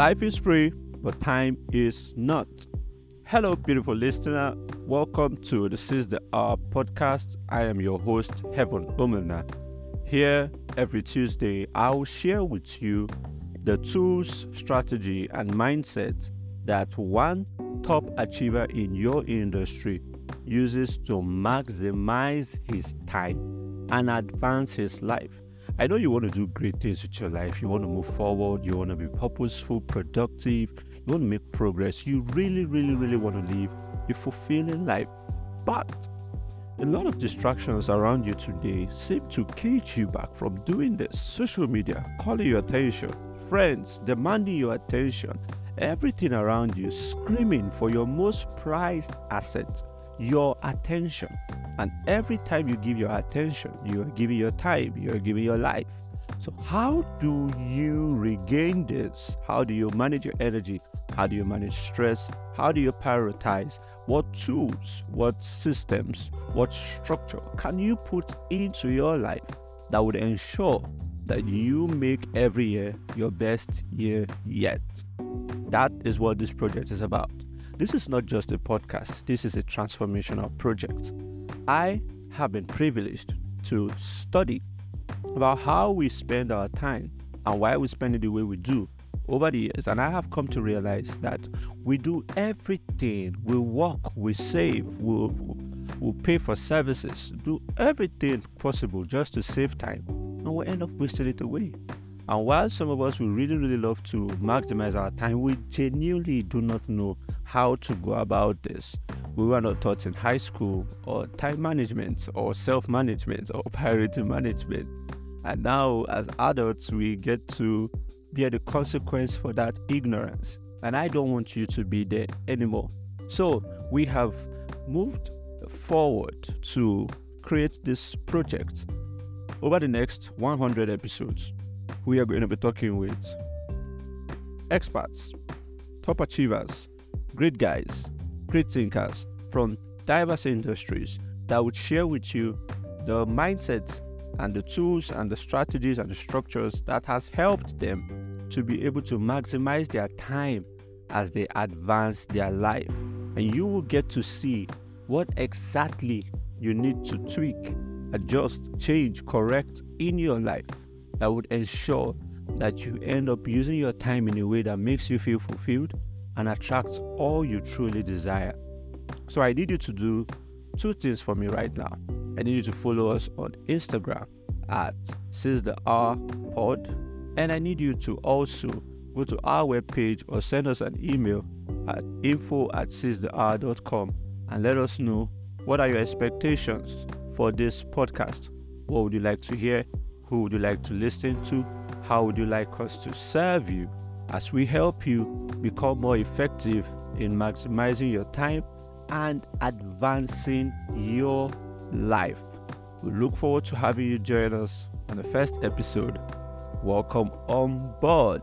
Life is free, but time is not. Hello, beautiful listener. Welcome to the Seized Hour podcast. I am your host, Heaven Umilna. Here, every Tuesday, I will share with you the tools, strategy, and mindset that one top achiever in your industry uses to maximize his time and advance his life. I know you want to do great things with your life. You want to move forward. You want to be purposeful, productive. You want to make progress. You really, really, really want to live a fulfilling life. But a lot of distractions around you today seem to cage you back from doing this. Social media calling your attention, friends demanding your attention, everything around you screaming for your most prized asset, your attention. And every time you give your attention, you are giving your time, you are giving your life. So, how do you regain this? How do you manage your energy? How do you manage stress? How do you prioritize? What tools, what systems, what structure can you put into your life that would ensure that you make every year your best year yet? That is what this project is about. This is not just a podcast, this is a transformational project. I have been privileged to study about how we spend our time and why we spend it the way we do over the years. And I have come to realize that we do everything we work, we save, we we pay for services, do everything possible just to save time, and we end up wasting it away. And while some of us would really, really love to maximize our time, we genuinely do not know how to go about this. We were not taught in high school or time management or self management or priority management. And now, as adults, we get to bear the consequence for that ignorance. And I don't want you to be there anymore. So, we have moved forward to create this project over the next 100 episodes we are going to be talking with experts, top achievers, great guys, great thinkers from diverse industries that would share with you the mindsets and the tools and the strategies and the structures that has helped them to be able to maximize their time as they advance their life. And you will get to see what exactly you need to tweak, adjust, change, correct in your life that would ensure that you end up using your time in a way that makes you feel fulfilled and attracts all you truly desire. So I need you to do two things for me right now. I need you to follow us on Instagram at Seized Hour Pod, and I need you to also go to our webpage or send us an email at info at seizedhour.com and let us know what are your expectations for this podcast. What would you like to hear? Who would you like to listen to? How would you like us to serve you as we help you become more effective in maximizing your time and advancing your life? We look forward to having you join us on the first episode. Welcome on board.